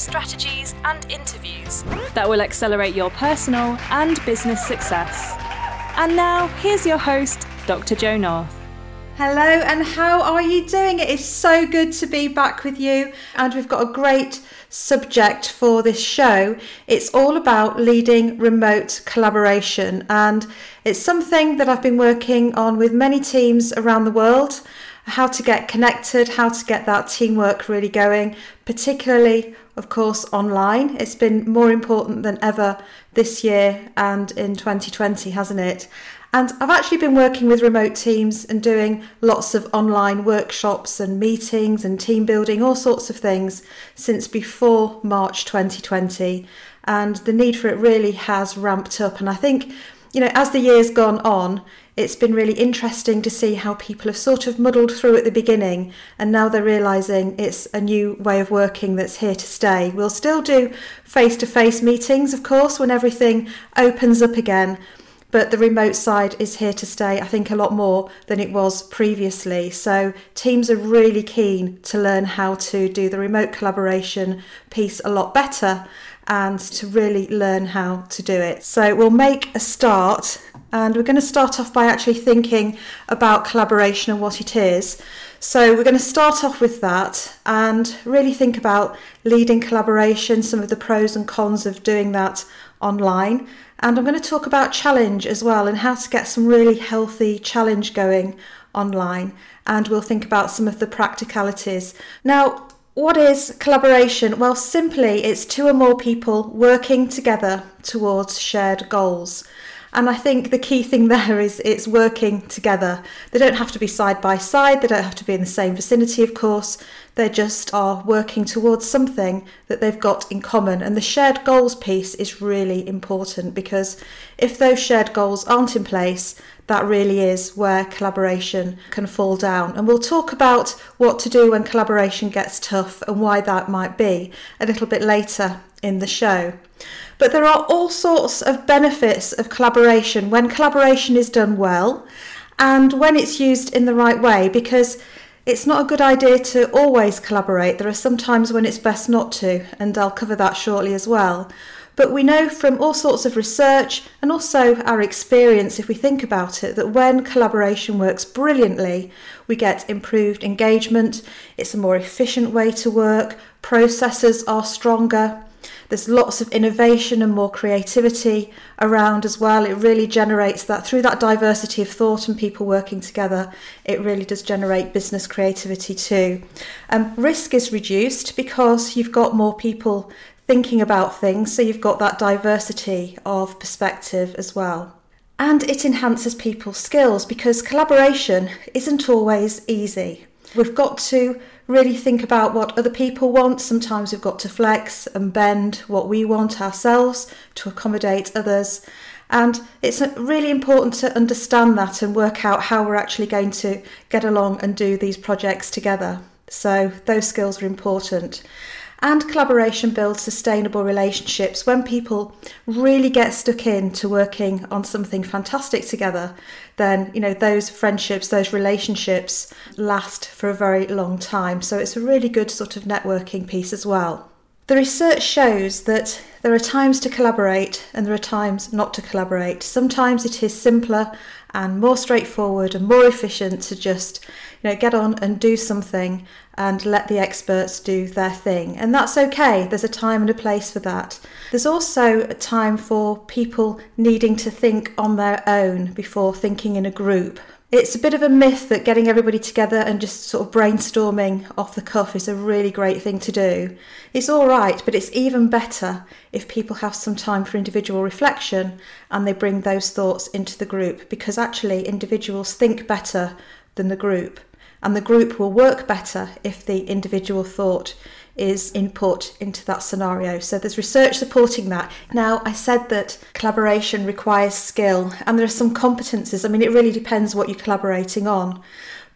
strategies, and interviews that will accelerate your personal and business success. And now, here's your host, Dr. Jo North. Hello, and how are you doing? It is so good to be back with you, and we've got a great subject for this show. It's all about leading remote collaboration, and it's something that I've been working on with many teams around the world how to get connected, how to get that teamwork really going, particularly, of course, online. It's been more important than ever this year and in 2020, hasn't it? And I've actually been working with remote teams and doing lots of online workshops and meetings and team building, all sorts of things since before March 2020. And the need for it really has ramped up. And I think, you know, as the year's gone on, it's been really interesting to see how people have sort of muddled through at the beginning and now they're realizing it's a new way of working that's here to stay. We'll still do face to face meetings, of course, when everything opens up again, but the remote side is here to stay, I think, a lot more than it was previously. So, teams are really keen to learn how to do the remote collaboration piece a lot better and to really learn how to do it. So, we'll make a start and we're going to start off by actually thinking about collaboration and what it is. So, we're going to start off with that and really think about leading collaboration, some of the pros and cons of doing that online. And I'm going to talk about challenge as well and how to get some really healthy challenge going online. And we'll think about some of the practicalities. Now, what is collaboration? Well, simply, it's two or more people working together towards shared goals. And I think the key thing there is it's working together. They don't have to be side by side, they don't have to be in the same vicinity, of course. They just are working towards something that they've got in common. And the shared goals piece is really important because if those shared goals aren't in place, that really is where collaboration can fall down. And we'll talk about what to do when collaboration gets tough and why that might be a little bit later in the show. But there are all sorts of benefits of collaboration when collaboration is done well and when it's used in the right way because it's not a good idea to always collaborate. There are some times when it's best not to, and I'll cover that shortly as well. But we know from all sorts of research and also our experience, if we think about it, that when collaboration works brilliantly, we get improved engagement, it's a more efficient way to work, processes are stronger, there's lots of innovation and more creativity around as well. It really generates that through that diversity of thought and people working together. It really does generate business creativity too. Um, risk is reduced because you've got more people thinking about things, so you've got that diversity of perspective as well. And it enhances people's skills because collaboration isn't always easy. We've got to really think about what other people want. Sometimes we've got to flex and bend what we want ourselves to accommodate others. And it's really important to understand that and work out how we're actually going to get along and do these projects together. So, those skills are important and collaboration builds sustainable relationships when people really get stuck in to working on something fantastic together then you know those friendships those relationships last for a very long time so it's a really good sort of networking piece as well the research shows that there are times to collaborate and there are times not to collaborate. Sometimes it is simpler and more straightforward and more efficient to just you know get on and do something and let the experts do their thing. And that's okay. There's a time and a place for that. There's also a time for people needing to think on their own before thinking in a group it's a bit of a myth that getting everybody together and just sort of brainstorming off the cuff is a really great thing to do. It's all right, but it's even better if people have some time for individual reflection and they bring those thoughts into the group because actually individuals think better than the group. And the group will work better if the individual thought is input into that scenario. So there's research supporting that. Now, I said that collaboration requires skill, and there are some competences. I mean, it really depends what you're collaborating on.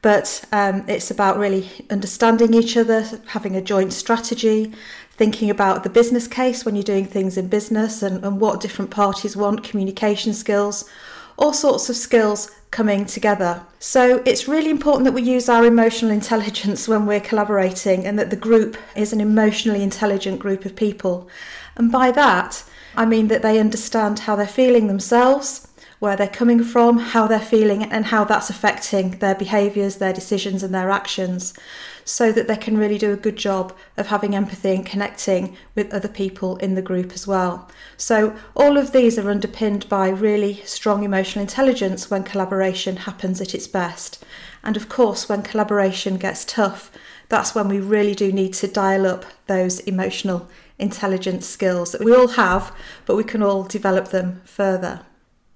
But um, it's about really understanding each other, having a joint strategy, thinking about the business case when you're doing things in business and, and what different parties want, communication skills, all sorts of skills coming together. So it's really important that we use our emotional intelligence when we're collaborating and that the group is an emotionally intelligent group of people. And by that, I mean that they understand how they're feeling themselves, where they're coming from, how they're feeling, and how that's affecting their behaviours, their decisions, and their actions so that they can really do a good job of having empathy and connecting with other people in the group as well. So, all of these are underpinned by really strong emotional intelligence when collaboration happens at its best. And of course, when collaboration gets tough, that's when we really do need to dial up those emotional intelligence skills that we all have, but we can all develop them further.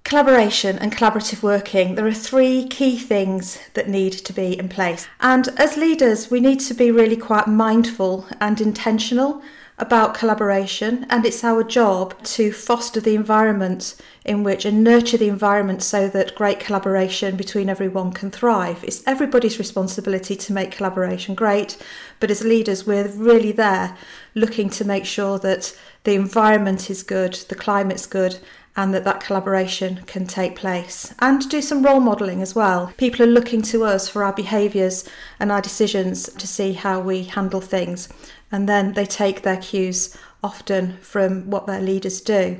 Collaboration and collaborative working, there are three key things that need to be in place. And as leaders, we need to be really quite mindful and intentional about collaboration, and it's our job to foster the environment in which and nurture the environment so that great collaboration between everyone can thrive. It's everybody's responsibility to make collaboration great, but as leaders, we're really there looking to make sure that the environment is good, the climate's good, and that that collaboration can take place and do some role modelling as well. People are looking to us for our behaviours and our decisions to see how we handle things and then they take their cues often from what their leaders do.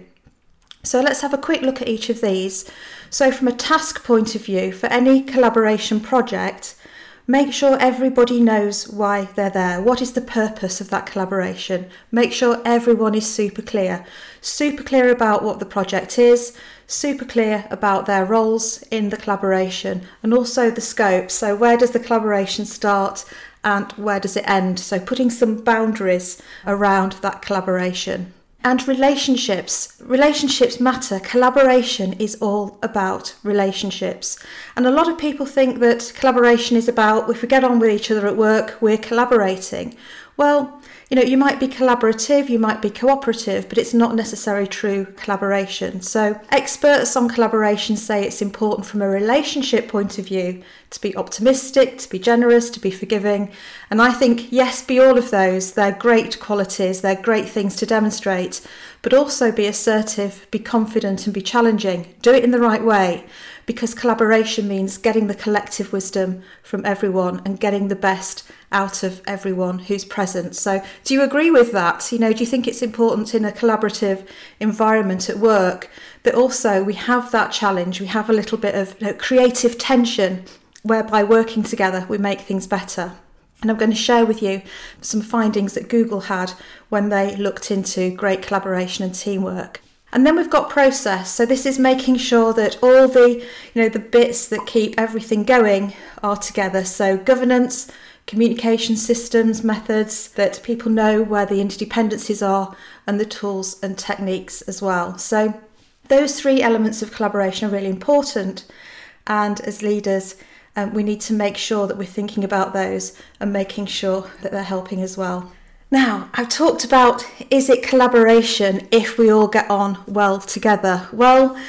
So let's have a quick look at each of these. So, from a task point of view, for any collaboration project, Make sure everybody knows why they're there. What is the purpose of that collaboration? Make sure everyone is super clear. Super clear about what the project is, super clear about their roles in the collaboration, and also the scope. So, where does the collaboration start and where does it end? So, putting some boundaries around that collaboration. And relationships. Relationships matter. Collaboration is all about relationships. And a lot of people think that collaboration is about if we get on with each other at work, we're collaborating. Well, you know, you might be collaborative, you might be cooperative, but it's not necessarily true collaboration. So, experts on collaboration say it's important from a relationship point of view to be optimistic, to be generous, to be forgiving. And I think, yes, be all of those. They're great qualities, they're great things to demonstrate, but also be assertive, be confident, and be challenging. Do it in the right way because collaboration means getting the collective wisdom from everyone and getting the best out of everyone who's present. So, do you agree with that? You know, do you think it's important in a collaborative environment at work that also we have that challenge, we have a little bit of you know, creative tension whereby working together we make things better? And I'm going to share with you some findings that Google had when they looked into great collaboration and teamwork. And then we've got process. So this is making sure that all the, you know, the bits that keep everything going are together. So governance, communication systems, methods that people know where the interdependencies are and the tools and techniques as well. So those three elements of collaboration are really important. And as leaders, um, we need to make sure that we're thinking about those and making sure that they're helping as well. Now, I've talked about is it collaboration if we all get on well together? Well,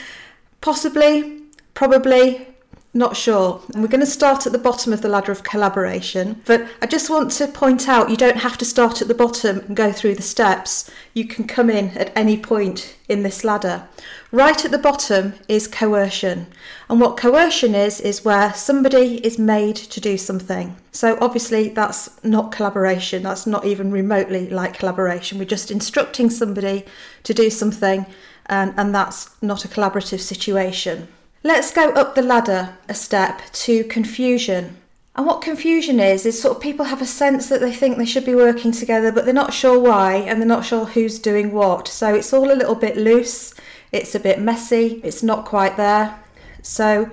possibly, probably, not sure. And we're going to start at the bottom of the ladder of collaboration, but I just want to point out you don't have to start at the bottom and go through the steps. You can come in at any point in this ladder. Right at the bottom is coercion. And what coercion is, is where somebody is made to do something. So obviously, that's not collaboration. That's not even remotely like collaboration. We're just instructing somebody to do something, and, and that's not a collaborative situation. Let's go up the ladder a step to confusion. And what confusion is, is sort of people have a sense that they think they should be working together, but they're not sure why and they're not sure who's doing what. So it's all a little bit loose, it's a bit messy, it's not quite there. So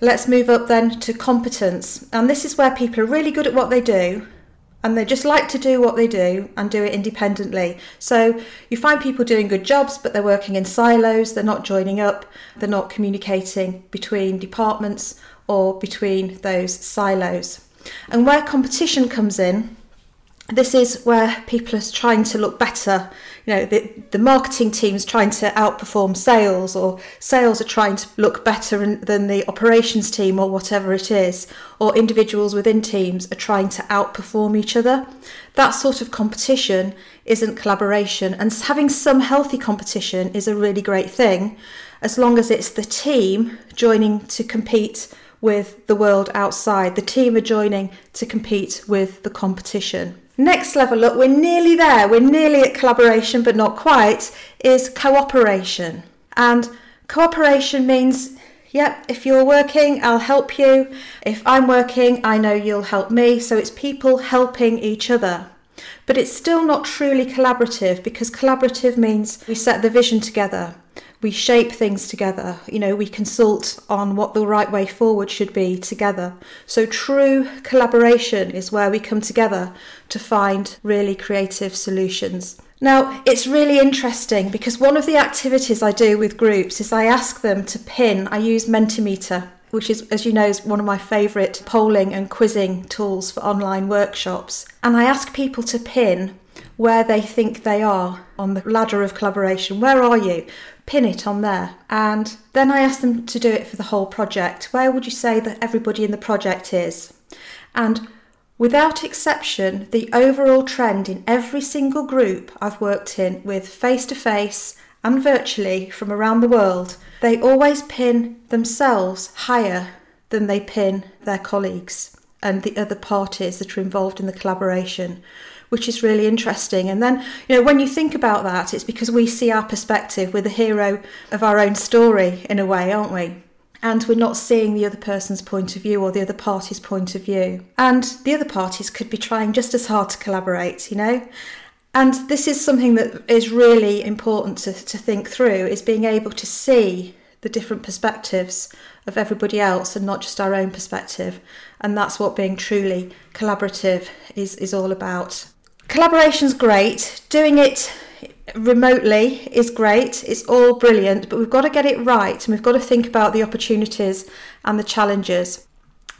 let's move up then to competence. And this is where people are really good at what they do, and they just like to do what they do and do it independently. So you find people doing good jobs, but they're working in silos, they're not joining up, they're not communicating between departments or between those silos. And where competition comes in, this is where people are trying to look better. You know, the, the marketing team's trying to outperform sales, or sales are trying to look better than the operations team, or whatever it is, or individuals within teams are trying to outperform each other. That sort of competition isn't collaboration, and having some healthy competition is a really great thing, as long as it's the team joining to compete with the world outside. The team are joining to compete with the competition. Next level up, we're nearly there, we're nearly at collaboration, but not quite, is cooperation. And cooperation means, yep, if you're working, I'll help you. If I'm working, I know you'll help me. So it's people helping each other. But it's still not truly collaborative because collaborative means we set the vision together we shape things together. You know, we consult on what the right way forward should be together. So, true collaboration is where we come together to find really creative solutions. Now, it's really interesting because one of the activities I do with groups is I ask them to pin, I use Mentimeter. Which is, as you know, is one of my favourite polling and quizzing tools for online workshops. And I ask people to pin where they think they are on the ladder of collaboration. Where are you? Pin it on there. And then I asked them to do it for the whole project. Where would you say that everybody in the project is? And without exception, the overall trend in every single group I've worked in with face to face and virtually from around the world, they always pin themselves higher than they pin their colleagues and the other parties that are involved in the collaboration which is really interesting. And then, you know, when you think about that, it's because we see our perspective. We're the hero of our own story in a way, aren't we? And we're not seeing the other person's point of view or the other party's point of view. And the other parties could be trying just as hard to collaborate, you know? And this is something that is really important to, to think through is being able to see the different perspectives of everybody else and not just our own perspective. And that's what being truly collaborative is, is all about. Collaboration's great. Doing it remotely is great. It's all brilliant, but we've got to get it right and we've got to think about the opportunities and the challenges.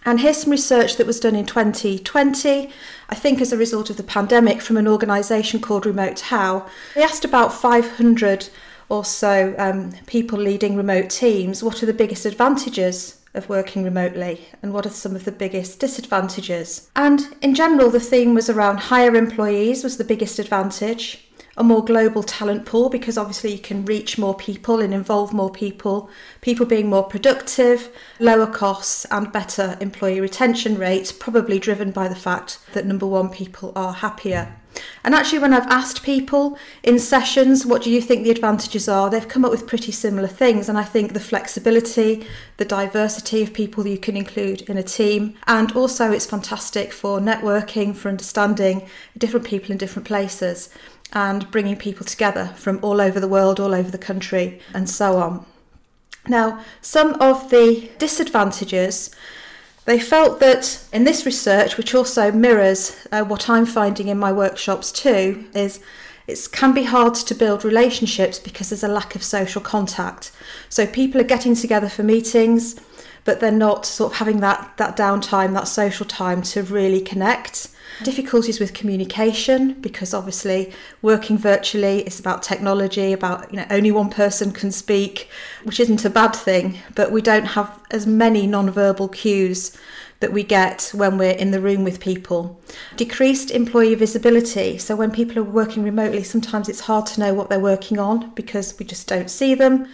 And here's some research that was done in 2020, I think as a result of the pandemic, from an organisation called Remote How. They asked about 500 or so um, people leading remote teams what are the biggest advantages of working remotely and what are some of the biggest disadvantages. And in general, the theme was around higher employees was the biggest advantage, a more global talent pool because obviously you can reach more people and involve more people, people being more productive, lower costs, and better employee retention rates, probably driven by the fact that number one, people are happier. And actually, when I've asked people in sessions, what do you think the advantages are, they've come up with pretty similar things. And I think the flexibility, the diversity of people you can include in a team, and also it's fantastic for networking, for understanding different people in different places, and bringing people together from all over the world, all over the country, and so on. Now, some of the disadvantages they felt that in this research, which also mirrors uh, what I'm finding in my workshops too, is it can be hard to build relationships because there's a lack of social contact. So people are getting together for meetings, but they're not sort of having that, that downtime, that social time to really connect. Difficulties with communication because obviously working virtually is about technology, about you know only one person can speak, which isn't a bad thing, but we don't have as many non-verbal cues that we get when we're in the room with people. Decreased employee visibility. So when people are working remotely, sometimes it's hard to know what they're working on because we just don't see them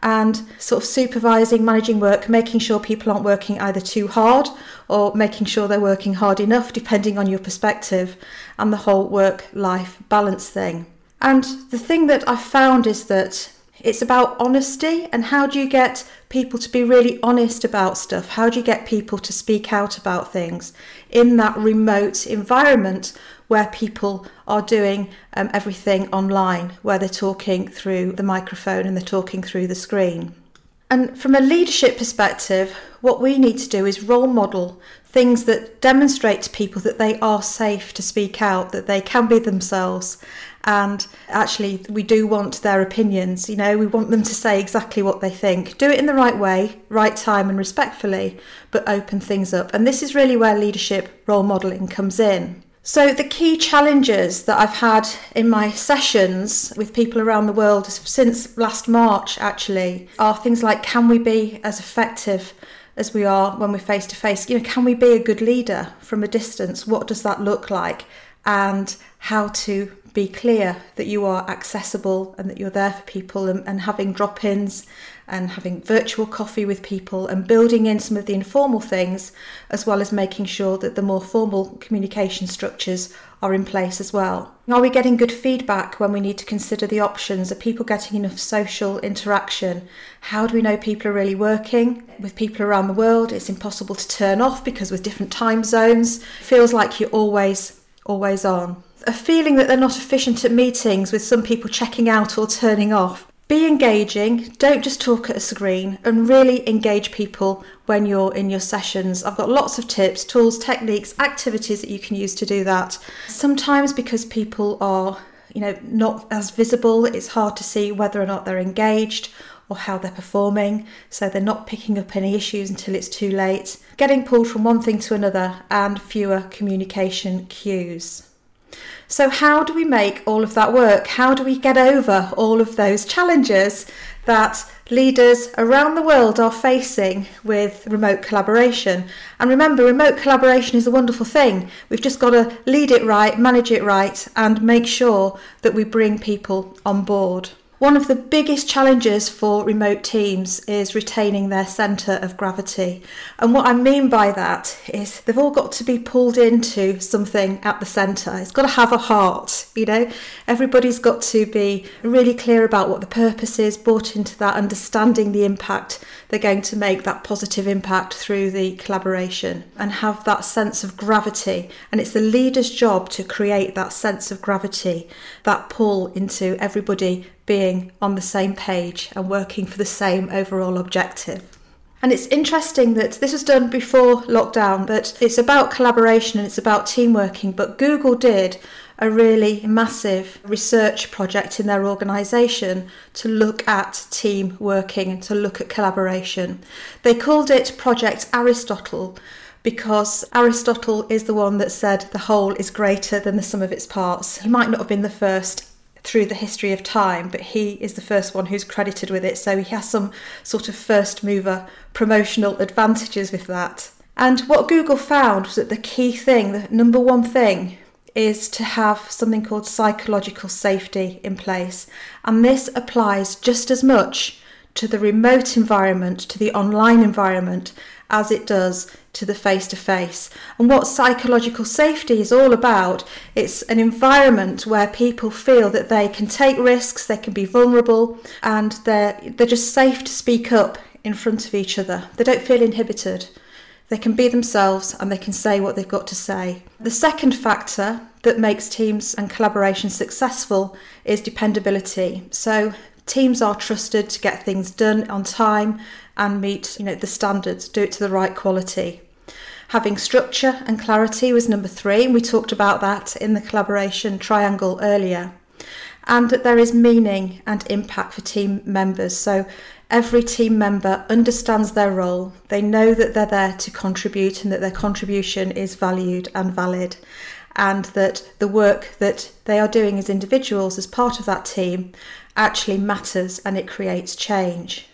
and sort of supervising, managing work, making sure people aren't working either too hard or making sure they're working hard enough, depending on your perspective, and the whole work life balance thing. And the thing that I've found is that it's about honesty and how do you get people to be really honest about stuff? How do you get people to speak out about things in that remote environment where people are doing um, everything online, where they're talking through the microphone and they're talking through the screen. And from a leadership perspective, what we need to do is role model things that demonstrate to people that they are safe to speak out, that they can be themselves. And actually, we do want their opinions. You know, we want them to say exactly what they think. Do it in the right way, right time, and respectfully, but open things up. And this is really where leadership role modeling comes in. So, the key challenges that I've had in my sessions with people around the world since last March actually are things like can we be as effective as we are when we're face to face? You know, can we be a good leader from a distance? What does that look like? And how to be clear that you are accessible and that you're there for people and, and having drop ins and having virtual coffee with people and building in some of the informal things, as well as making sure that the more formal communication structures are in place as well. Are we getting good feedback when we need to consider the options? Are people getting enough social interaction? How do we know people are really working? With people around the world, it's impossible to turn off because with different time zones, feels like you're always, always on a feeling that they're not efficient at meetings with some people checking out or turning off. Be engaging, don't just talk at a screen, and really engage people when you're in your sessions. I've got lots of tips, tools, techniques, activities that you can use to do that. Sometimes because people are, you know, not as visible, it's hard to see whether or not they're engaged or how they're performing, so they're not picking up any issues until it's too late. Getting pulled from one thing to another and fewer communication cues. So, how do we make all of that work? How do we get over all of those challenges that leaders around the world are facing with remote collaboration? And remember, remote collaboration is a wonderful thing. We've just got to lead it right, manage it right, and make sure that we bring people on board. One of the biggest challenges for remote teams is retaining their centre of gravity. And what I mean by that is they've all got to be pulled into something at the centre. It's got to have a heart, you know. Everybody's got to be really clear about what the purpose is, bought into that, understanding the impact they're going to make, that positive impact through the collaboration, and have that sense of gravity. And it's the leader's job to create that sense of gravity, that pull into everybody being on the same page and working for the same overall objective. And it's interesting that this was done before lockdown, but it's about collaboration and it's about team working. But Google did a really massive research project in their organisation to look at team working and to look at collaboration. They called it Project Aristotle because Aristotle is the one that said the whole is greater than the sum of its parts. He might not have been the first through the history of time, but he is the first one who's credited with it, so he has some sort of first mover promotional advantages with that. And what Google found was that the key thing, the number one thing, is to have something called psychological safety in place. And this applies just as much to the remote environment, to the online environment, as it does to the face to face. And what psychological safety is all about, it's an environment where people feel that they can take risks, they can be vulnerable, and they're, they're just safe to speak up in front of each other. They don't feel inhibited. They can be themselves and they can say what they've got to say. The second factor that makes teams and collaboration successful is dependability. So teams are trusted to get things done on time and meet you know the standards do it to the right quality having structure and clarity was number three and we talked about that in the collaboration triangle earlier and that there is meaning and impact for team members so every team member understands their role they know that they're there to contribute and that their contribution is valued and valid and that the work that they are doing as individuals as part of that team actually matters and it creates change.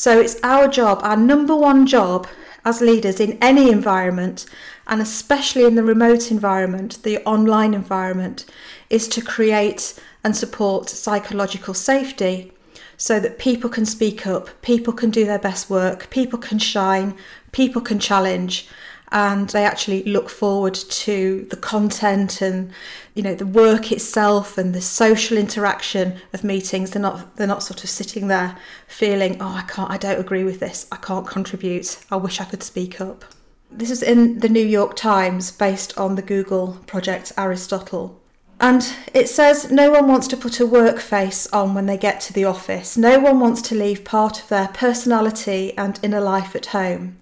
So it's our job, our number one job as leaders in any environment, and especially in the remote environment, the online environment, is to create and support psychological safety so that people can speak up, people can do their best work, people can shine, people can challenge, and they actually look forward to the content and you know the work itself and the social interaction of meetings they're not they're not sort of sitting there feeling oh I can't I don't agree with this I can't contribute I wish I could speak up this is in the New York Times based on the Google project Aristotle and it says no one wants to put a work face on when they get to the office. No one wants to leave part of their personality and inner life at home.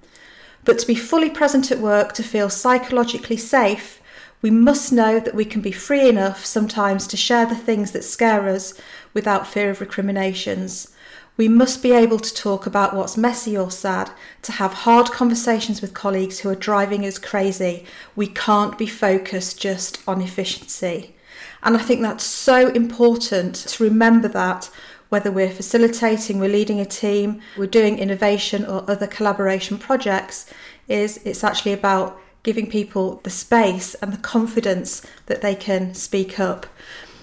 But to be fully present at work, to feel psychologically safe, we must know that we can be free enough sometimes to share the things that scare us without fear of recriminations. We must be able to talk about what's messy or sad, to have hard conversations with colleagues who are driving us crazy. We can't be focused just on efficiency. And I think that's so important to remember that whether we're facilitating, we're leading a team, we're doing innovation or other collaboration projects, is it's actually about giving people the space and the confidence that they can speak up.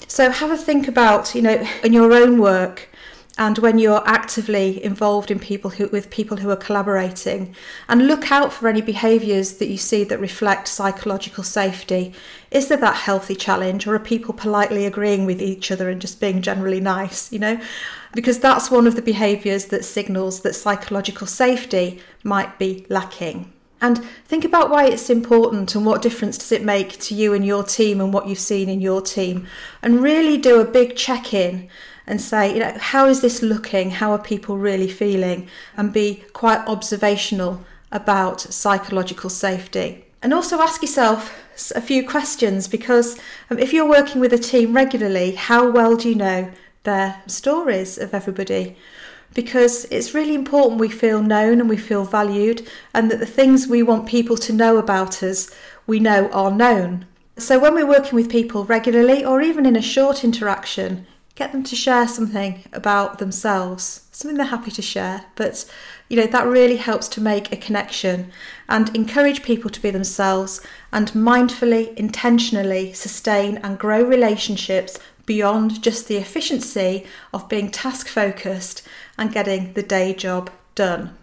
So have a think about, you know, in your own work, and when you're actively involved in people who, with people who are collaborating and look out for any behaviours that you see that reflect psychological safety. Is there that healthy challenge or are people politely agreeing with each other and just being generally nice you know? Because that's one of the behaviours that signals that psychological safety might be lacking and think about why it's important and what difference does it make to you and your team and what you've seen in your team and really do a big check in and say, you know, how is this looking? How are people really feeling? And be quite observational about psychological safety. And also ask yourself a few questions because um, if you're working with a team regularly, how well do you know their stories of everybody? Because it's really important we feel known and we feel valued, and that the things we want people to know about us, we know are known. So, when we're working with people regularly or even in a short interaction, get them to share something about themselves, something they're happy to share. But you know, that really helps to make a connection and encourage people to be themselves and mindfully, intentionally sustain and grow relationships beyond just the efficiency of being task focused and getting the day job done.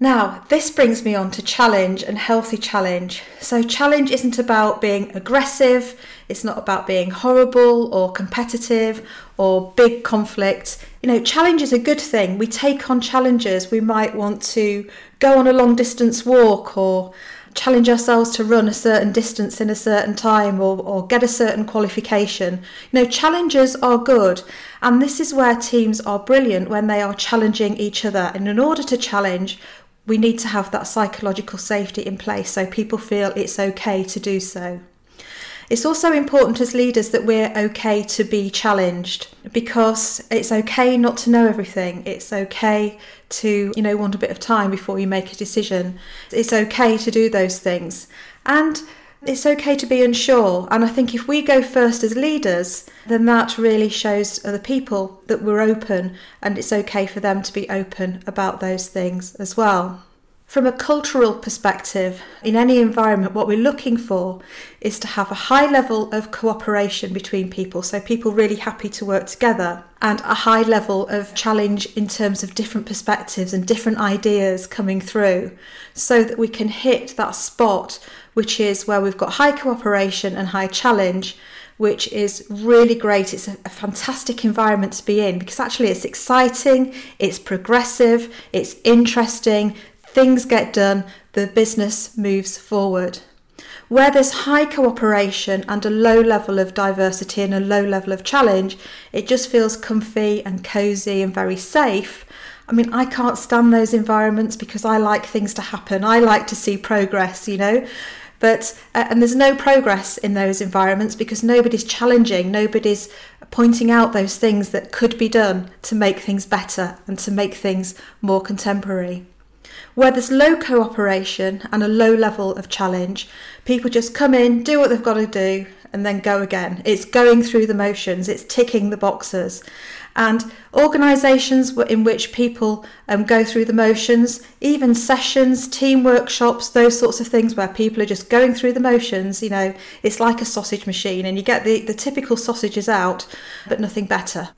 Now, this brings me on to challenge and healthy challenge. So, challenge isn't about being aggressive, it's not about being horrible or competitive or big conflict. You know, challenge is a good thing. We take on challenges. We might want to go on a long distance walk or challenge ourselves to run a certain distance in a certain time or, or get a certain qualification. You know, challenges are good, and this is where teams are brilliant when they are challenging each other. And in order to challenge, we need to have that psychological safety in place so people feel it's okay to do so. It's also important as leaders that we're okay to be challenged because it's okay not to know everything. It's okay to, you know, want a bit of time before you make a decision. It's okay to do those things. And it's okay to be unsure. And I think if we go first as leaders, then that really shows other people that we're open and it's okay for them to be open about those things as well. From a cultural perspective, in any environment, what we're looking for is to have a high level of cooperation between people, so people really happy to work together, and a high level of challenge in terms of different perspectives and different ideas coming through, so that we can hit that spot, which is where we've got high cooperation and high challenge. Which is really great. It's a, fantastic environment to be in because actually it's exciting, it's progressive, it's interesting, things get done, the business moves forward. Where there's high cooperation and a low level of diversity and a low level of challenge, it just feels comfy and cozy and very safe. I mean, I can't stand those environments because I like things to happen. I like to see progress, you know. But uh, and there's no progress in those environments because nobody's challenging, nobody's pointing out those things that could be done to make things better and to make things more contemporary. Where there's low cooperation and a low level of challenge, people just come in, do what they've got to do, and then go again. It's going through the motions, it's ticking the boxes. And organisations in which people um, go through the motions, even sessions, team workshops, those sorts of things where people are just going through the motions, you know, it's like a sausage machine and you get the, the typical sausages out, but nothing better.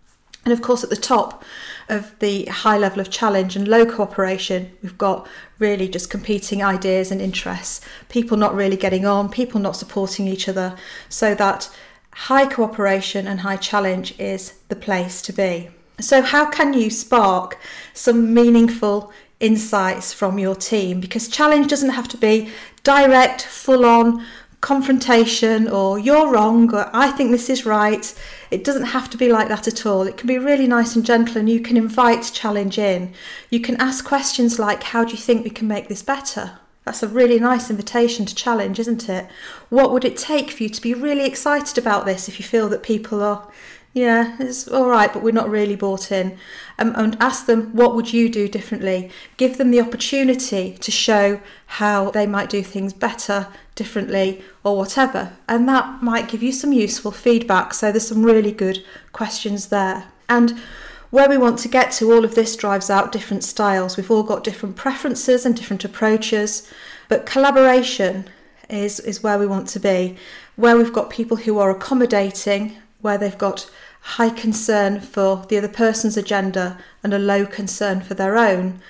And of course, at the top of the high level of challenge and low cooperation, we've got really just competing ideas and interests, people not really getting on, people not supporting each other, so that high cooperation and high challenge is the place to be. So, how can you spark some meaningful insights from your team? Because challenge doesn't have to be direct, full on confrontation or you're wrong or I think this is right. It doesn't have to be like that at all. It can be really nice and gentle and you can invite challenge in. You can ask questions like, How do you think we can make this better? That's a really nice invitation to challenge, isn't it? What would it take for you to be really excited about this if you feel that people are yeah, it's all right, but we're not really bought in. Um, and ask them, what would you do differently? Give them the opportunity to show how they might do things better, differently, or whatever. And that might give you some useful feedback. So there's some really good questions there. And where we want to get to, all of this drives out different styles. We've all got different preferences and different approaches, but collaboration is, is where we want to be, where we've got people who are accommodating, where they've got high concern for the other person's agenda and a low concern for their own.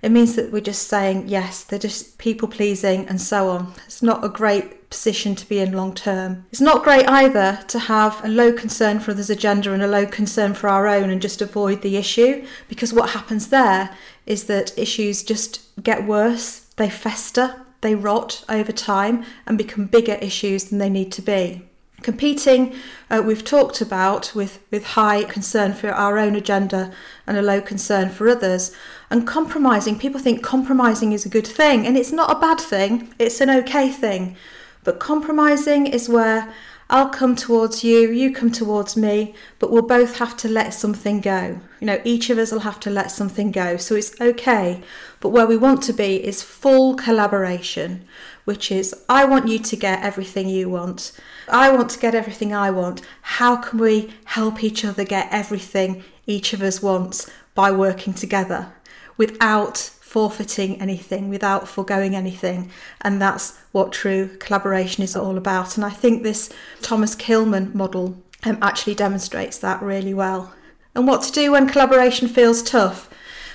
It means that we're just saying, yes, they're just people pleasing and so on. It's not a great position to be in long term. It's not great either to have a low concern for others' agenda and a low concern for our own and just avoid the issue because what happens there is that issues just get worse, they fester, they rot over time and become bigger issues than they need to be. Competing, uh, we've talked about with, with high concern for our own agenda and a low concern for others. And compromising, people think compromising is a good thing, and it's not a bad thing, it's an okay thing. But compromising is where I'll come towards you, you come towards me, but we'll both have to let something go. You know, each of us will have to let something go. So it's okay. But where we want to be is full collaboration, which is I want you to get everything you want. I want to get everything I want. How can we help each other get everything each of us wants by working together without forfeiting anything, without foregoing anything. And that's what true collaboration is all about. And I think this Thomas Kilmann model um, actually demonstrates that really well. And what to do when collaboration feels tough?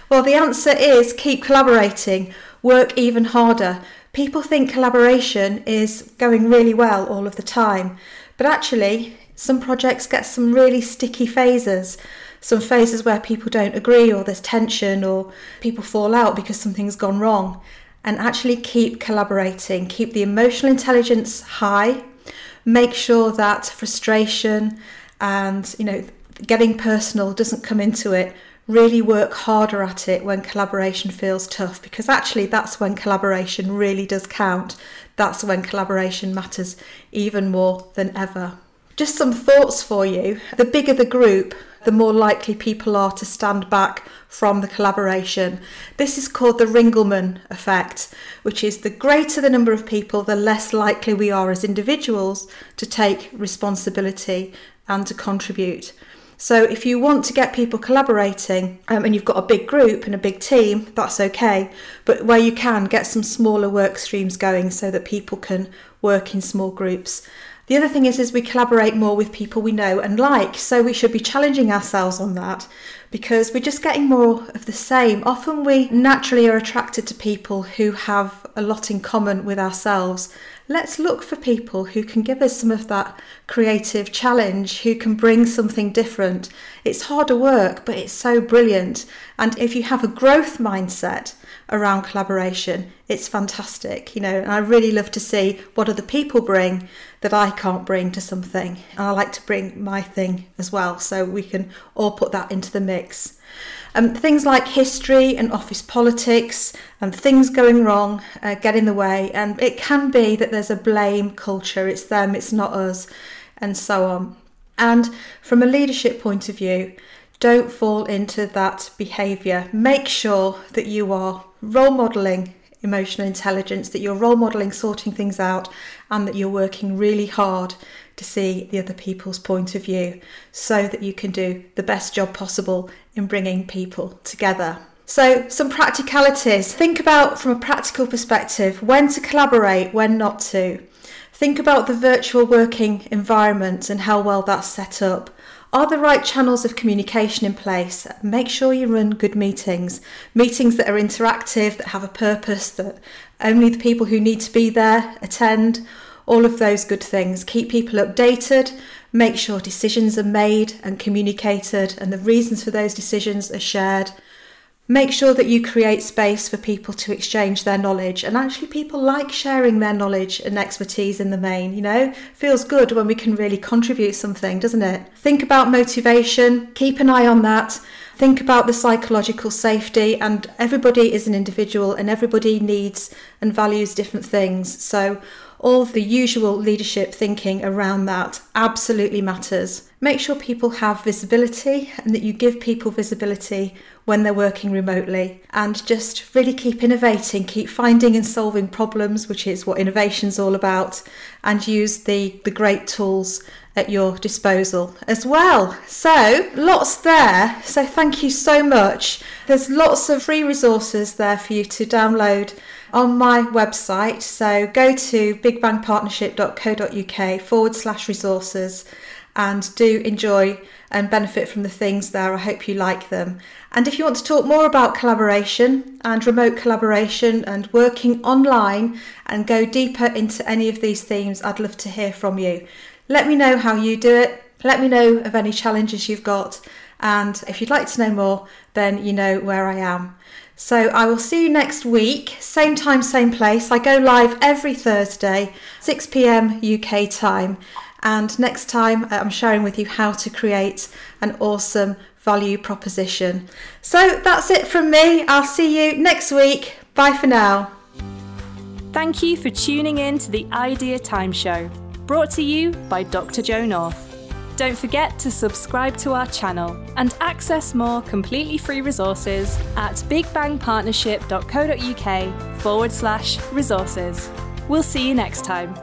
Well, the answer is keep collaborating, work even harder. People think collaboration is going really well all of the time, but actually, some projects get some really sticky phases some phases where people don't agree or there's tension or people fall out because something's gone wrong. And actually keep collaborating, keep the emotional intelligence high, make sure that frustration and you know getting personal doesn't come into it. Really work harder at it when collaboration feels tough because actually that's when collaboration really does count. That's when collaboration matters even more than ever. Just some thoughts for you. The bigger the group, the more likely people are to stand back from the collaboration. This is called the Ringelmann effect, which is the greater the number of people, the less likely we are as individuals to take responsibility and to contribute. So, if you want to get people collaborating um, and you've got a big group and a big team, that's okay. But where you can, get some smaller work streams going so that people can work in small groups. The other thing is, is we collaborate more with people we know and like, so we should be challenging ourselves on that because we're just getting more of the same. Often we naturally are attracted to people who have a lot in common with ourselves. Let's look for people who can give us some of that creative challenge, who can bring something different. It's harder work, but it's so brilliant. And if you have a growth mindset, around collaboration. It's fantastic, you know, and I really love to see what other people bring that I can't bring to something. And I like to bring my thing as well, so we can all put that into the mix. Um, things like history and office politics and things going wrong uh, get in the way, and it can be that there's a blame culture it's them, it's not us, and so on. And from a leadership point of view, don't fall into that behaviour. Make sure that you are role modelling emotional intelligence, that you're role modelling sorting things out, and that you're working really hard to see the other people's point of view so that you can do the best job possible in bringing people together. So, some practicalities. Think about from a practical perspective when to collaborate, when not to. Think about the virtual working environment and how well that's set up. Are the right channels of communication in place? Make sure you run good meetings, meetings that are interactive, that have a purpose, that only the people who need to be there attend, all of those good things. Keep people updated, make sure decisions are made and communicated, and the reasons for those decisions are shared. Make sure that you create space for people to exchange their knowledge. And actually, people like sharing their knowledge and expertise in the main, you know? Feels good when we can really contribute something, doesn't it? Think about motivation, keep an eye on that. Think about the psychological safety, and everybody is an individual and everybody needs and values different things. So, all the usual leadership thinking around that absolutely matters. Make sure people have visibility and that you give people visibility when they're working remotely and just really keep innovating, keep finding and solving problems, which is what innovation's all about, and use the, the great tools at your disposal as well. So, lots there. So, thank you so much. There's lots of free resources there for you to download on my website. So, go to bigbangpartnership.co.uk forward slash resources and do enjoy and benefit from the things there. I hope you like them. And if you want to talk more about collaboration and remote collaboration and working online and go deeper into any of these themes, I'd love to hear from you. Let me know how you do it. Let me know of any challenges you've got. And if you'd like to know more, then you know where I am. So I will see you next week, same time, same place. I go live every Thursday, 6 pm UK time. And next time, uh, I'm sharing with you how to create an awesome value proposition. So that's it from me. I'll see you next week. Bye for now. Thank you for tuning in to the Idea Time Show, brought to you by Dr. Jo North. Don't forget to subscribe to our channel and access more completely free resources at bigbangpartnership.co.uk forward slash resources. We'll see you next time.